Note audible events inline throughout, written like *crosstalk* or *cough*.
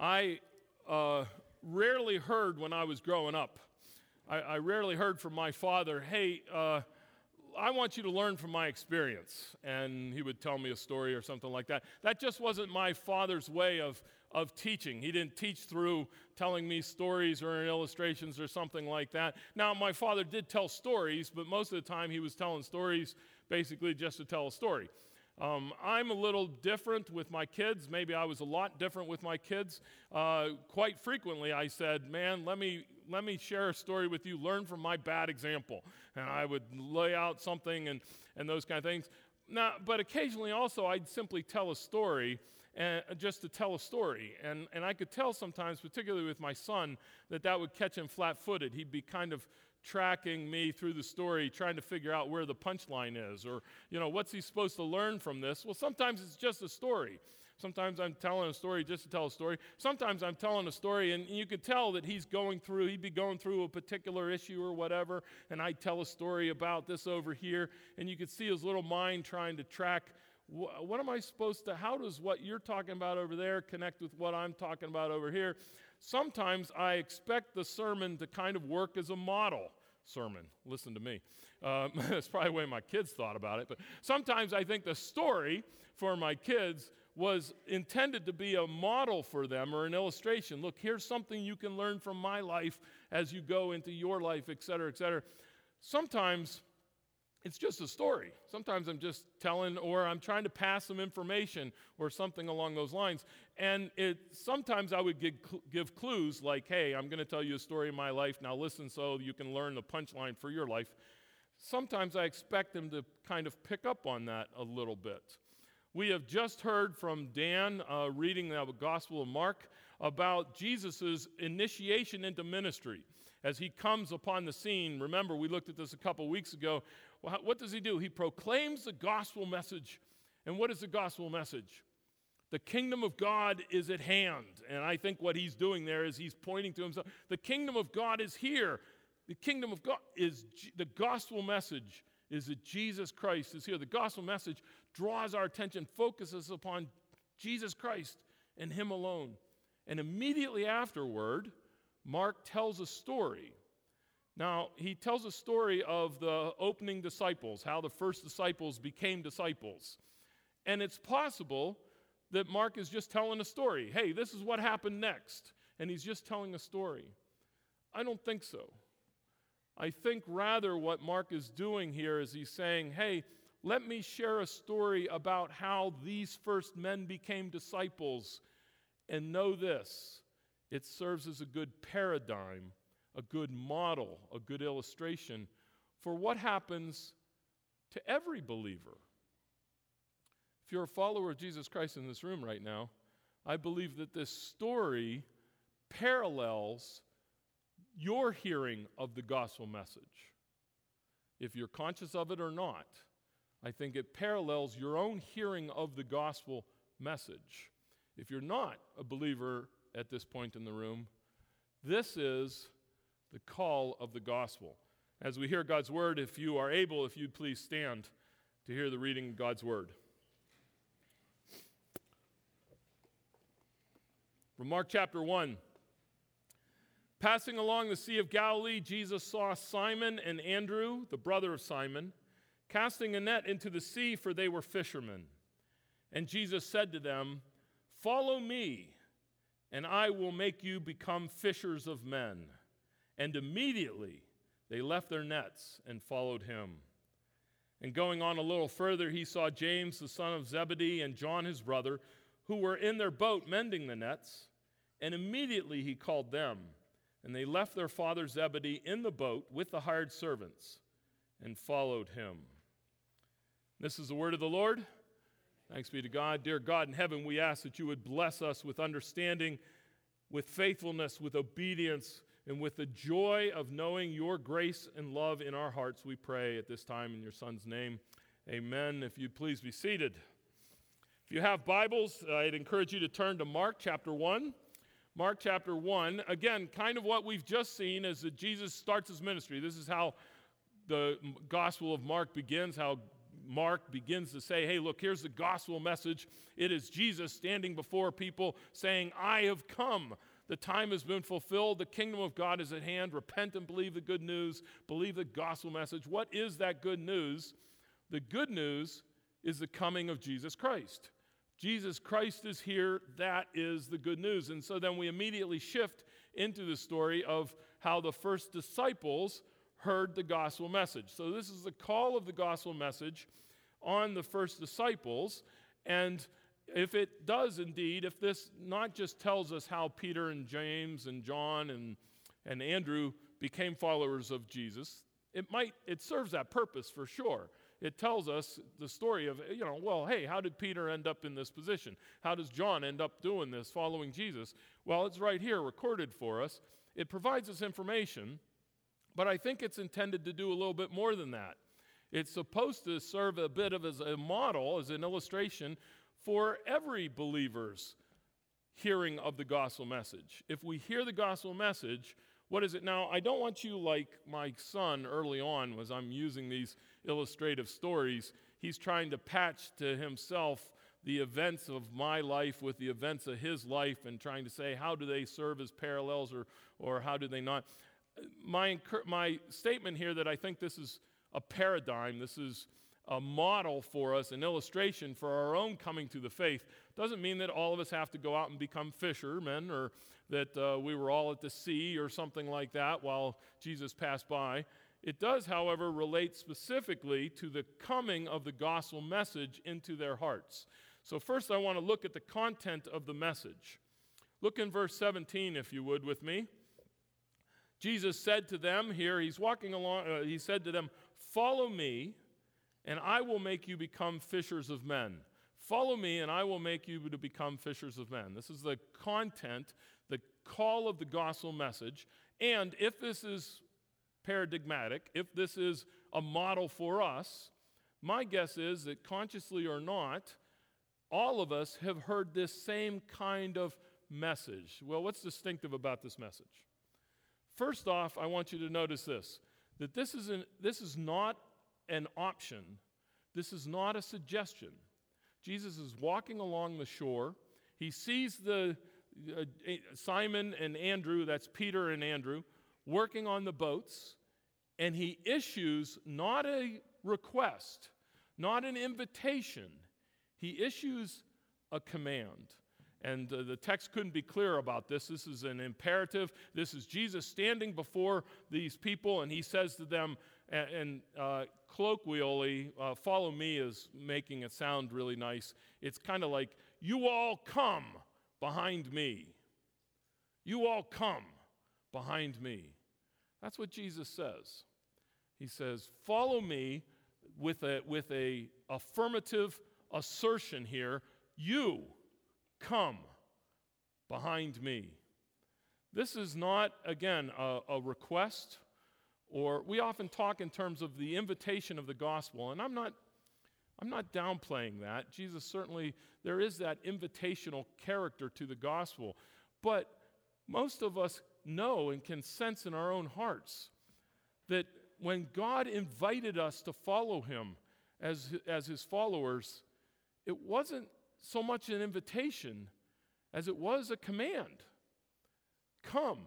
I uh, rarely heard when I was growing up. I, I rarely heard from my father, hey, uh, I want you to learn from my experience. And he would tell me a story or something like that. That just wasn't my father's way of, of teaching. He didn't teach through telling me stories or illustrations or something like that. Now, my father did tell stories, but most of the time he was telling stories basically just to tell a story. Um, I'm a little different with my kids. Maybe I was a lot different with my kids. Uh, quite frequently, I said, Man, let me, let me share a story with you. Learn from my bad example. And I would lay out something and, and those kind of things. Now, but occasionally also, I'd simply tell a story and, just to tell a story. And, and I could tell sometimes, particularly with my son, that that would catch him flat footed. He'd be kind of tracking me through the story, trying to figure out where the punchline is, or, you know, what's he supposed to learn from this? Well, sometimes it's just a story. Sometimes I'm telling a story just to tell a story. Sometimes I'm telling a story, and you could tell that he's going through, he'd be going through a particular issue or whatever, and I tell a story about this over here, and you could see his little mind trying to track what am I supposed to, how does what you're talking about over there connect with what I'm talking about over here? Sometimes I expect the sermon to kind of work as a model sermon. Listen to me. Um, *laughs* that's probably the way my kids thought about it. But sometimes I think the story for my kids was intended to be a model for them or an illustration. Look, here's something you can learn from my life as you go into your life, et cetera, et cetera. Sometimes it's just a story. Sometimes I'm just telling, or I'm trying to pass some information or something along those lines. And it, sometimes I would give, give clues like, hey, I'm going to tell you a story of my life. Now listen so you can learn the punchline for your life. Sometimes I expect them to kind of pick up on that a little bit. We have just heard from Dan uh, reading the Gospel of Mark about Jesus' initiation into ministry as he comes upon the scene. Remember, we looked at this a couple weeks ago well, what does he do? He proclaims the gospel message. And what is the gospel message? The kingdom of God is at hand. And I think what he's doing there is he's pointing to himself. The kingdom of God is here. The kingdom of God is the gospel message is that Jesus Christ is here. The gospel message draws our attention, focuses upon Jesus Christ and him alone. And immediately afterward, Mark tells a story now, he tells a story of the opening disciples, how the first disciples became disciples. And it's possible that Mark is just telling a story. Hey, this is what happened next. And he's just telling a story. I don't think so. I think rather what Mark is doing here is he's saying, hey, let me share a story about how these first men became disciples. And know this it serves as a good paradigm a good model, a good illustration for what happens to every believer. If you're a follower of Jesus Christ in this room right now, I believe that this story parallels your hearing of the gospel message. If you're conscious of it or not, I think it parallels your own hearing of the gospel message. If you're not a believer at this point in the room, this is the call of the gospel. As we hear God's word, if you are able, if you'd please stand to hear the reading of God's word. From Mark chapter 1. Passing along the Sea of Galilee, Jesus saw Simon and Andrew, the brother of Simon, casting a net into the sea, for they were fishermen. And Jesus said to them, Follow me, and I will make you become fishers of men. And immediately they left their nets and followed him. And going on a little further, he saw James, the son of Zebedee, and John, his brother, who were in their boat mending the nets. And immediately he called them. And they left their father Zebedee in the boat with the hired servants and followed him. This is the word of the Lord. Thanks be to God. Dear God in heaven, we ask that you would bless us with understanding, with faithfulness, with obedience and with the joy of knowing your grace and love in our hearts, we pray at this time in your Son's name. Amen. If you'd please be seated. If you have Bibles, uh, I'd encourage you to turn to Mark chapter 1. Mark chapter 1, again, kind of what we've just seen is that Jesus starts his ministry. This is how the Gospel of Mark begins, how Mark begins to say, hey, look, here's the gospel message. It is Jesus standing before people saying, I have come. The time has been fulfilled. The kingdom of God is at hand. Repent and believe the good news. Believe the gospel message. What is that good news? The good news is the coming of Jesus Christ. Jesus Christ is here. That is the good news. And so then we immediately shift into the story of how the first disciples heard the gospel message. So, this is the call of the gospel message on the first disciples. And if it does indeed, if this not just tells us how Peter and James and John and, and Andrew became followers of Jesus, it might, it serves that purpose for sure. It tells us the story of, you know, well, hey, how did Peter end up in this position? How does John end up doing this, following Jesus? Well, it's right here recorded for us. It provides us information but I think it's intended to do a little bit more than that. It's supposed to serve a bit of as a model, as an illustration for every believer's hearing of the gospel message. If we hear the gospel message, what is it now? I don't want you like my son early on, as I'm using these illustrative stories. He's trying to patch to himself the events of my life with the events of his life and trying to say, how do they serve as parallels or, or how do they not? my, my statement here that I think this is a paradigm, this is a model for us, an illustration for our own coming to the faith, doesn't mean that all of us have to go out and become fishermen or that uh, we were all at the sea or something like that while Jesus passed by. It does, however, relate specifically to the coming of the gospel message into their hearts. So, first, I want to look at the content of the message. Look in verse 17, if you would, with me. Jesus said to them here, he's walking along, uh, he said to them, Follow me, and I will make you become fishers of men. Follow me, and I will make you to become fishers of men. This is the content, the call of the gospel message. And if this is paradigmatic, if this is a model for us, my guess is that consciously or not, all of us have heard this same kind of message. Well, what's distinctive about this message? First off, I want you to notice this that this is, an, this is not an option, this is not a suggestion. Jesus is walking along the shore. He sees the uh, Simon and Andrew, that's Peter and Andrew, working on the boats, and he issues not a request, not an invitation, he issues a command. And uh, the text couldn't be clearer about this. This is an imperative. This is Jesus standing before these people, and he says to them, and, and uh, colloquially, uh, follow me is making it sound really nice. It's kind of like, you all come behind me. You all come behind me. That's what Jesus says. He says, follow me with a, with a affirmative assertion here. You Come behind me. This is not, again, a, a, request, or we often talk in terms of the invitation of the gospel, and I'm not. I'm not downplaying that. Jesus certainly, there is that invitational character to the gospel. But most of us know and can sense in our own hearts that when God invited us to follow him as, as his followers, it wasn't so much an invitation as it was a command come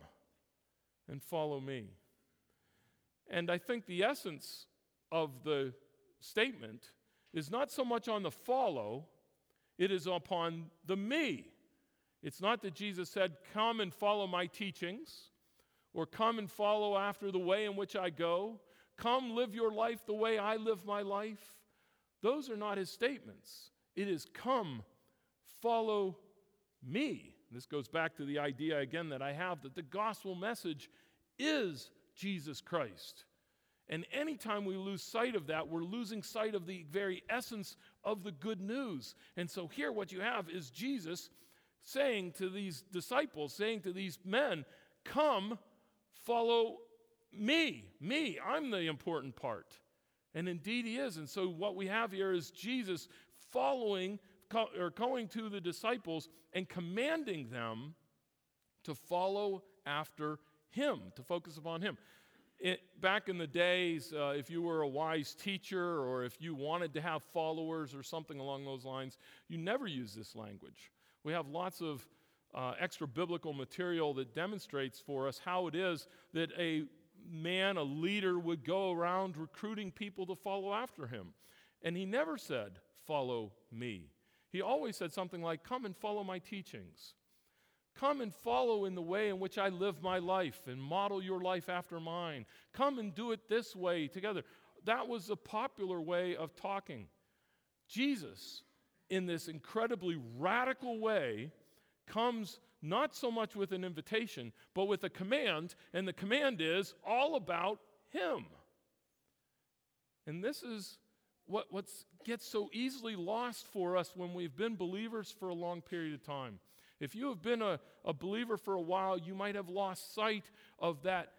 and follow me. And I think the essence of the statement is not so much on the follow, it is upon the me. It's not that Jesus said, Come and follow my teachings, or come and follow after the way in which I go, come live your life the way I live my life. Those are not his statements. It is come, follow me. This goes back to the idea again that I have that the gospel message is Jesus Christ. And anytime we lose sight of that, we're losing sight of the very essence of the good news. And so here, what you have is Jesus saying to these disciples, saying to these men, Come, follow me. Me, I'm the important part. And indeed, he is. And so, what we have here is Jesus following or going to the disciples and commanding them to follow after him, to focus upon him. it, back in the days, uh, if you were a wise teacher or if you wanted to have followers or something along those lines, you never use this language. We have lots of uh, extra biblical material that demonstrates for us how it is that a man, a leader, would go around recruiting people to follow after him. And he never said, Follow me. He always said something like, Come and follow my teachings. Come and follow in the way in which I live my life and model your life after mine. Come and do it this way together. That was a popular way of talking. Jesus, in this incredibly radical way, comes not so much with an invitation, but with a command, and the command is all about Him. And this is what gets so easily lost for us when we've been believers for a long period of time. If you have been a, a believer for a while, you might have lost sight of that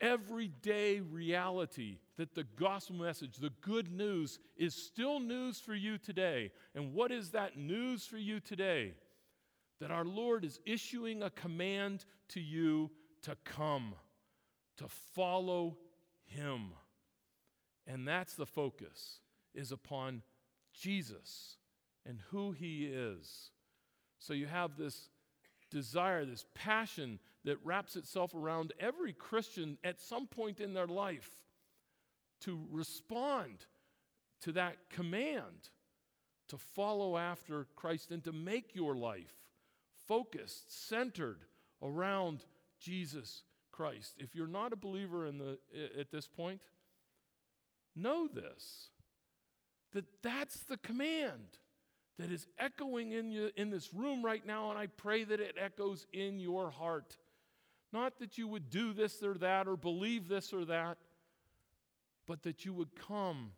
everyday reality that the gospel message, the good news, is still news for you today. And what is that news for you today? That our Lord is issuing a command to you to come, to follow Him. And that's the focus, is upon Jesus and who He is. So you have this desire, this passion that wraps itself around every Christian at some point in their life to respond to that command to follow after Christ and to make your life focused, centered around Jesus Christ. If you're not a believer in the, at this point, know this that that's the command that is echoing in, you, in this room right now, and I pray that it echoes in your heart. Not that you would do this or that or believe this or that, but that you would come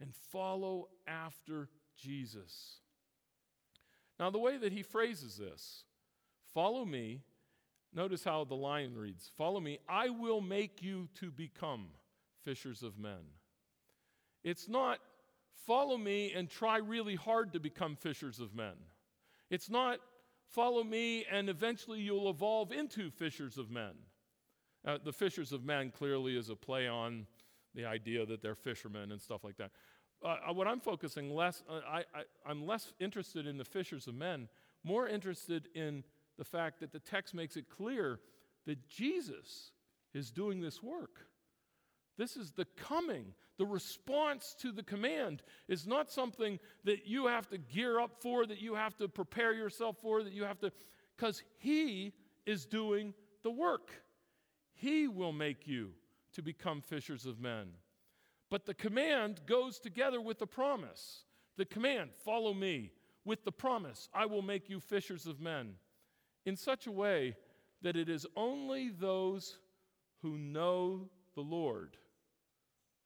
and follow after Jesus. Now, the way that he phrases this, follow me, notice how the line reads Follow me, I will make you to become fishers of men. It's not follow me and try really hard to become fishers of men. It's not follow me and eventually you'll evolve into fishers of men. Uh, the fishers of men clearly is a play on the idea that they're fishermen and stuff like that. Uh, uh what I'm focusing less, uh, I, I, I'm less interested in the fishers of men, more interested in the fact that the text makes it clear that Jesus is doing this work. This is the coming. The response to the command is not something that you have to gear up for, that you have to prepare yourself for, that you have to, because He is doing the work. He will make you to become fishers of men. But the command goes together with the promise. The command, follow me, with the promise, I will make you fishers of men, in such a way that it is only those who know the Lord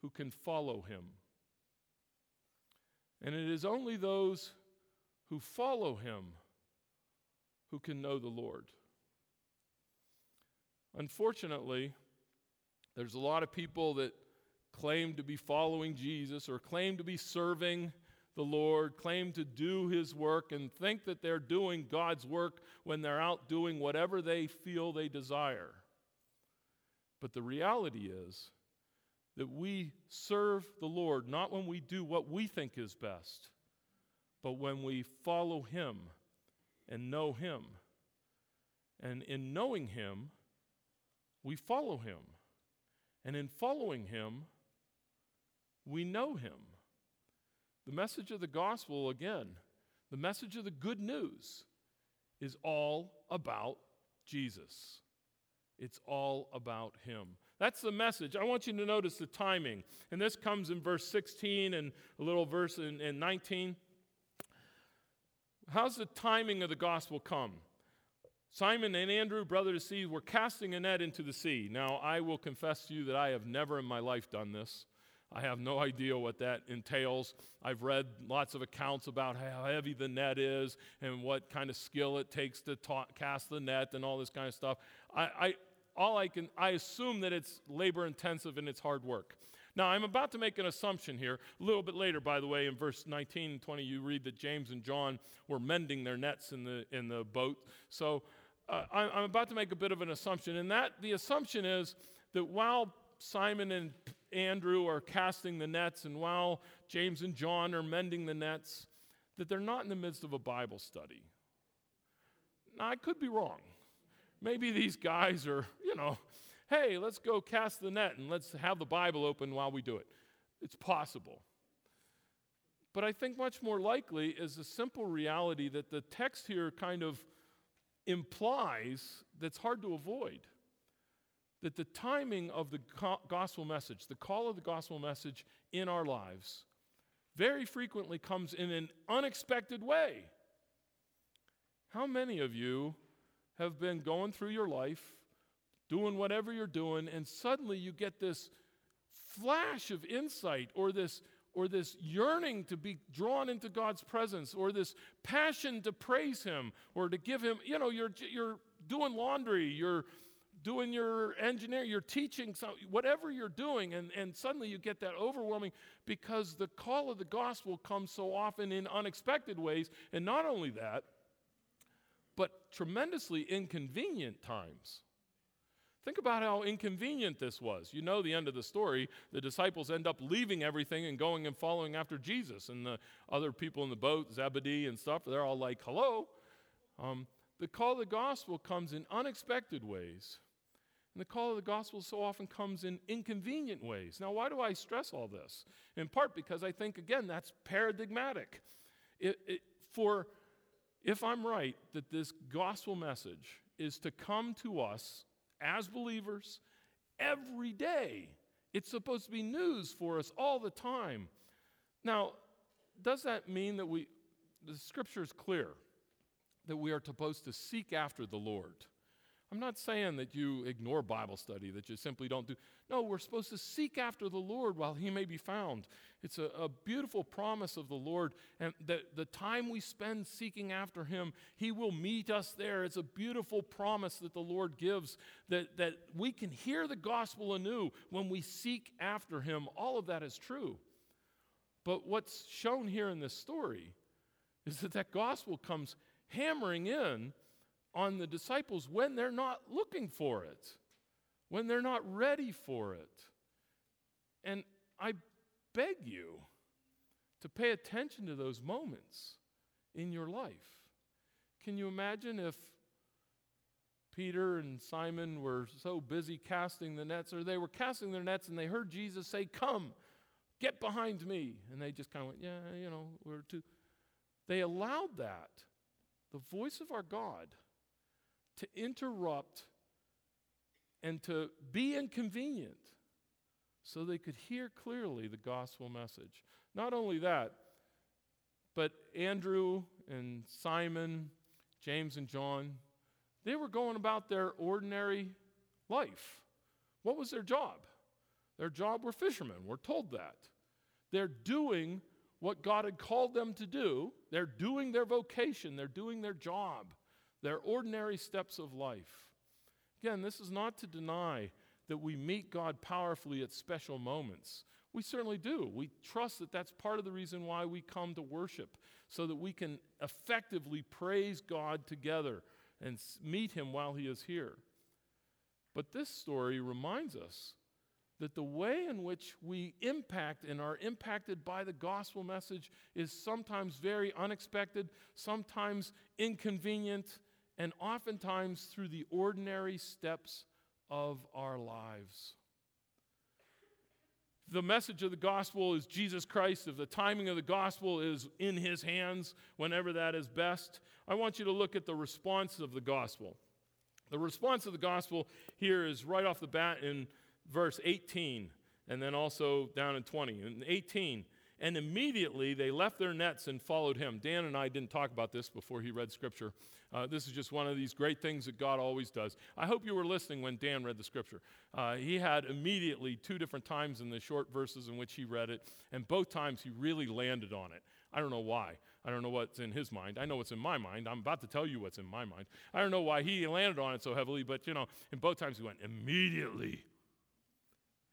who can follow him. And it is only those who follow him who can know the Lord. Unfortunately, there's a lot of people that claim to be following Jesus or claim to be serving the Lord, claim to do his work, and think that they're doing God's work when they're out doing whatever they feel they desire. But the reality is, that we serve the Lord not when we do what we think is best, but when we follow Him and know Him. And in knowing Him, we follow Him. And in following Him, we know Him. The message of the gospel, again, the message of the good news, is all about Jesus. It's all about Him. That's the message. I want you to notice the timing. And this comes in verse 16 and a little verse in, in 19. How's the timing of the gospel come? Simon and Andrew, brother to sea, were casting a net into the sea. Now, I will confess to you that I have never in my life done this. I have no idea what that entails. I've read lots of accounts about how heavy the net is and what kind of skill it takes to ta- cast the net and all this kind of stuff. I, I, all I can, I assume that it's labor intensive and it's hard work. Now, I'm about to make an assumption here. A little bit later, by the way, in verse 19 and 20, you read that James and John were mending their nets in the, in the boat. So uh, I'm about to make a bit of an assumption, and that the assumption is that while Simon and Andrew are casting the nets and while James and John are mending the nets, that they're not in the midst of a Bible study. Now, I could be wrong. Maybe these guys are, you know, hey, let's go cast the net and let's have the Bible open while we do it. It's possible. But I think much more likely is the simple reality that the text here kind of implies that's hard to avoid. That the timing of the gospel message, the call of the gospel message in our lives, very frequently comes in an unexpected way. How many of you have been going through your life, doing whatever you're doing, and suddenly you get this flash of insight or this or this yearning to be drawn into God's presence, or this passion to praise Him, or to give Him, you know, you're, you're doing laundry, you're doing your engineering, you're teaching, some, whatever you're doing, and, and suddenly you get that overwhelming because the call of the gospel comes so often in unexpected ways. And not only that, but tremendously inconvenient times. Think about how inconvenient this was. You know the end of the story. The disciples end up leaving everything and going and following after Jesus. And the other people in the boat, Zebedee and stuff, they're all like, hello. Um, the call of the gospel comes in unexpected ways. And the call of the gospel so often comes in inconvenient ways. Now, why do I stress all this? In part because I think, again, that's paradigmatic. It, it, for if I'm right, that this gospel message is to come to us as believers every day. It's supposed to be news for us all the time. Now, does that mean that we, the scripture is clear that we are supposed to seek after the Lord? I'm not saying that you ignore Bible study, that you simply don't do. No, we're supposed to seek after the Lord while he may be found. It's a, a, beautiful promise of the Lord, and that the time we spend seeking after him, he will meet us there. It's a beautiful promise that the Lord gives that, that we can hear the gospel anew when we seek after him. All of that is true. But what's shown here in this story is that that gospel comes hammering in on the disciples when they're not looking for it, when they're not ready for it. And I beg you to pay attention to those moments in your life. Can you imagine if Peter and Simon were so busy casting the nets, or they were casting their nets and they heard Jesus say, Come, get behind me. And they just kind of went, Yeah, you know, we're too. They allowed that, the voice of our God, to interrupt and to be inconvenient so they could hear clearly the gospel message. Not only that, but Andrew and Simon, James and John, they were going about their ordinary life. What was their job? Their job were fishermen. We're told that. They're doing what God had called them to do. They're doing their vocation. They're doing their job their ordinary steps of life. Again, this is not to deny that we meet God powerfully at special moments. We certainly do. We trust that that's part of the reason why we come to worship, so that we can effectively praise God together and meet Him while He is here. But this story reminds us that the way in which we impact and are impacted by the gospel message is sometimes very unexpected, sometimes inconvenient, and oftentimes through the ordinary steps of our lives. The message of the gospel is Jesus Christ. If the timing of the gospel is in his hands, whenever that is best, I want you to look at the response of the gospel. The response of the gospel here is right off the bat in verse 18, and then also down in 20. In 18, and immediately they left their nets and followed him. Dan and I didn't talk about this before he read scripture. Uh, this is just one of these great things that God always does. I hope you were listening when Dan read the scripture. Uh, he had immediately two different times in the short verses in which he read it, and both times he really landed on it. I don't know why. I don't know what's in his mind. I know what's in my mind. I'm about to tell you what's in my mind. I don't know why he landed on it so heavily, but you know, in both times he went immediately.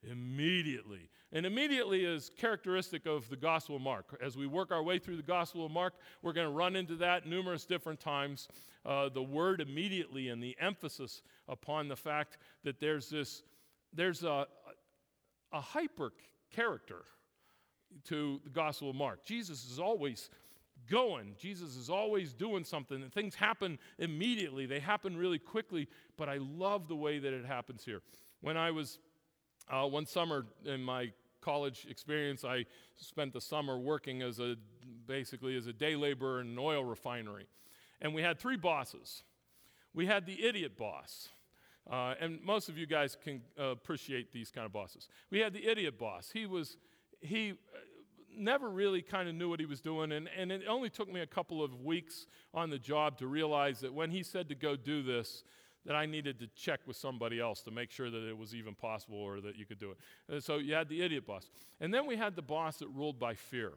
Immediately. And immediately is characteristic of the Gospel of Mark. As we work our way through the Gospel of Mark, we're going to run into that numerous different times. Uh, the word immediately and the emphasis upon the fact that there's this, there's a, a hyper character to the Gospel of Mark. Jesus is always going. Jesus is always doing something, and things happen immediately. They happen really quickly, but I love the way that it happens here. When I was uh, one summer in my college experience, I spent the summer working as a basically as a day laborer in an oil refinery, and we had three bosses. We had the idiot boss. Uh, and most of you guys can uh, appreciate these kind of bosses. We had the idiot boss. He was, he never really kind of knew what he was doing. And, and it only took me a couple of weeks on the job to realize that when he said to go do this, that I needed to check with somebody else to make sure that it was even possible or that you could do it. And so you had the idiot boss. And then we had the boss that ruled by fear.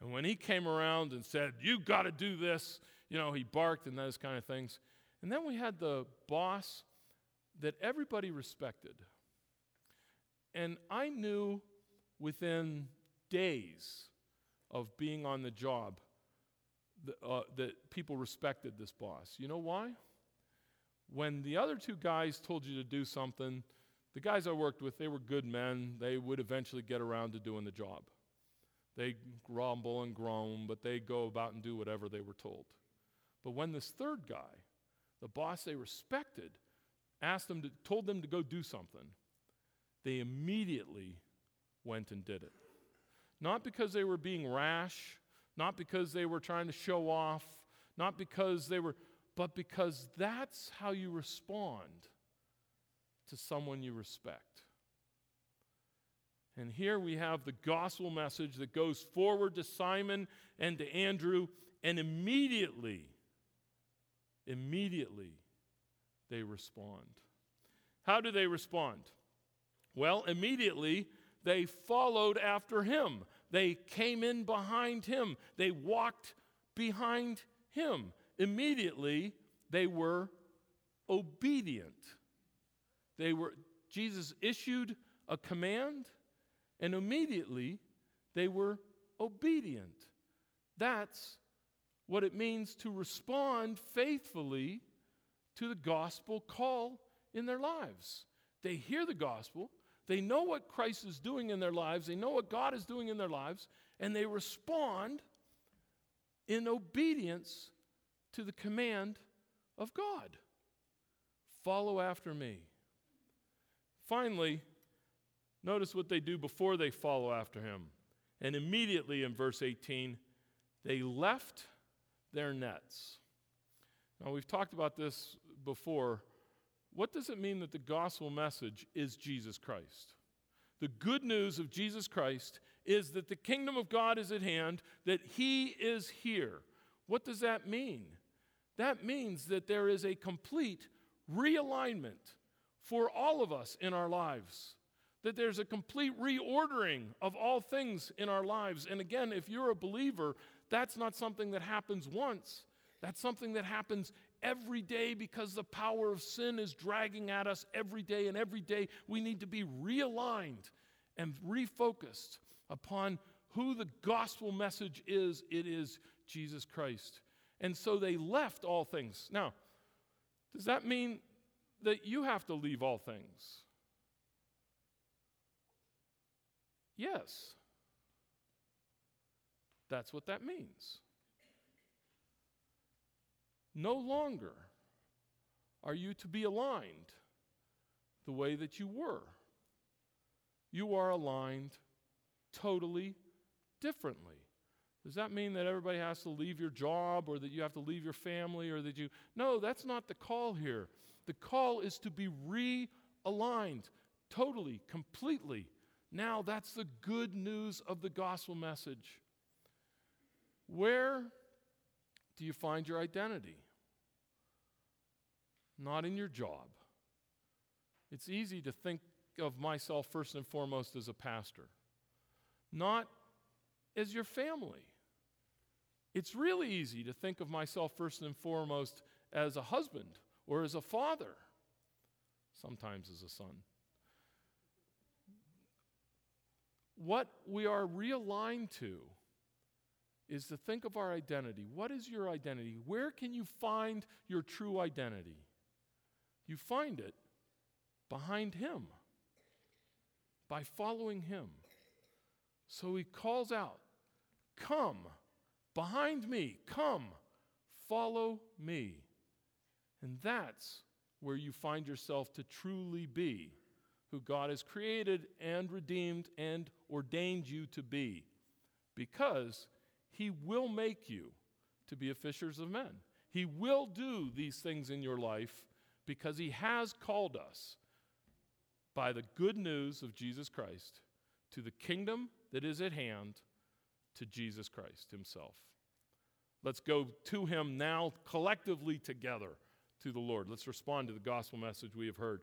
And when he came around and said, You got to do this, you know, he barked and those kind of things. And then we had the boss that everybody respected. And I knew within days of being on the job that, uh, that people respected this boss. You know why? When the other two guys told you to do something, the guys I worked with, they were good men. They would eventually get around to doing the job. They grumble and groan, but they go about and do whatever they were told. But when this third guy, the boss they respected, asked them to, told them to go do something, they immediately went and did it. Not because they were being rash, not because they were trying to show off, not because they were, but because that's how you respond to someone you respect. And here we have the gospel message that goes forward to Simon and to Andrew, and immediately, immediately, they respond. How do they respond? Well, immediately, they followed after him. They came in behind him. They walked behind him. Immediately, they were obedient. They were Jesus issued a command and immediately they were obedient. That's what it means to respond faithfully to the gospel call in their lives. They hear the gospel, they know what Christ is doing in their lives, they know what God is doing in their lives, and they respond in obedience to the command of God follow after me. Finally, notice what they do before they follow after him. And immediately in verse 18, they left their nets. Now, we've talked about this before what does it mean that the gospel message is Jesus Christ? The good news of Jesus Christ is that the kingdom of God is at hand, that he is here. What does that mean? That means that there is a complete realignment for all of us in our lives. That there's a complete reordering of all things in our lives. And again, if you're a believer, that's not something that happens once. That's something that happens every day because the power of sin is dragging at us every day, and every day we need to be realigned and refocused upon who the gospel message is it is Jesus Christ. And so they left all things. Now, does that mean that you have to leave all things? Yes. That's what that means. No longer are you to be aligned the way that you were. You are aligned totally differently. Does that mean that everybody has to leave your job or that you have to leave your family or that you. No, that's not the call here. The call is to be realigned totally, completely. Now, that's the good news of the gospel message. Where do you find your identity? Not in your job. It's easy to think of myself first and foremost as a pastor, not as your family. It's really easy to think of myself first and foremost as a husband or as a father, sometimes as a son. What we are realigned to is to think of our identity. What is your identity? Where can you find your true identity? You find it behind Him. by following him. So he calls out, Come, behind me, come, follow me. And that's where you find yourself to truly be who God has created and redeemed and ordained you to be, because he will make you to be a fishers of men. He will do these things in your life because he has called us by the good news of Jesus Christ to the kingdom that is at hand, to Jesus Christ himself. Let's go to him now collectively together to the Lord. Let's respond to the gospel message we have heard.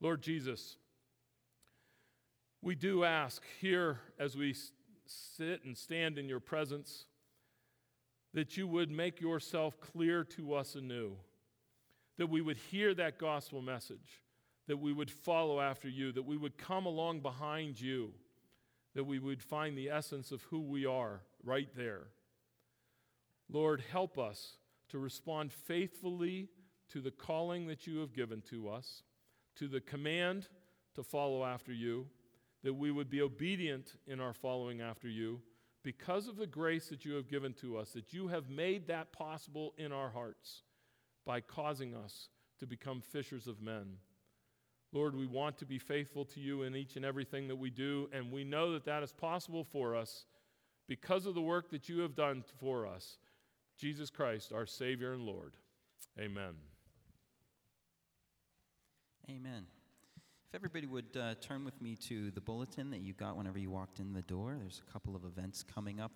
Lord Jesus, we do ask here as we sit and stand in your presence that you would make yourself clear to us anew, that we would hear that gospel message, that we would follow after you, that we would come along behind you, that we would find the essence of who we are right there. Lord, help us to respond faithfully to the calling that you have given to us, to the command to follow after you, that we would be obedient in our following after you because of the grace that you have given to us, that you have made that possible in our hearts by causing us to become fishers of men. Lord, we want to be faithful to you in each and everything that we do, and we know that that is possible for us because of the work that you have done for us. Jesus Christ, our Savior and Lord. Amen. Amen. If everybody would uh, turn with me to the bulletin that you got whenever you walked in the door, there's a couple of events coming up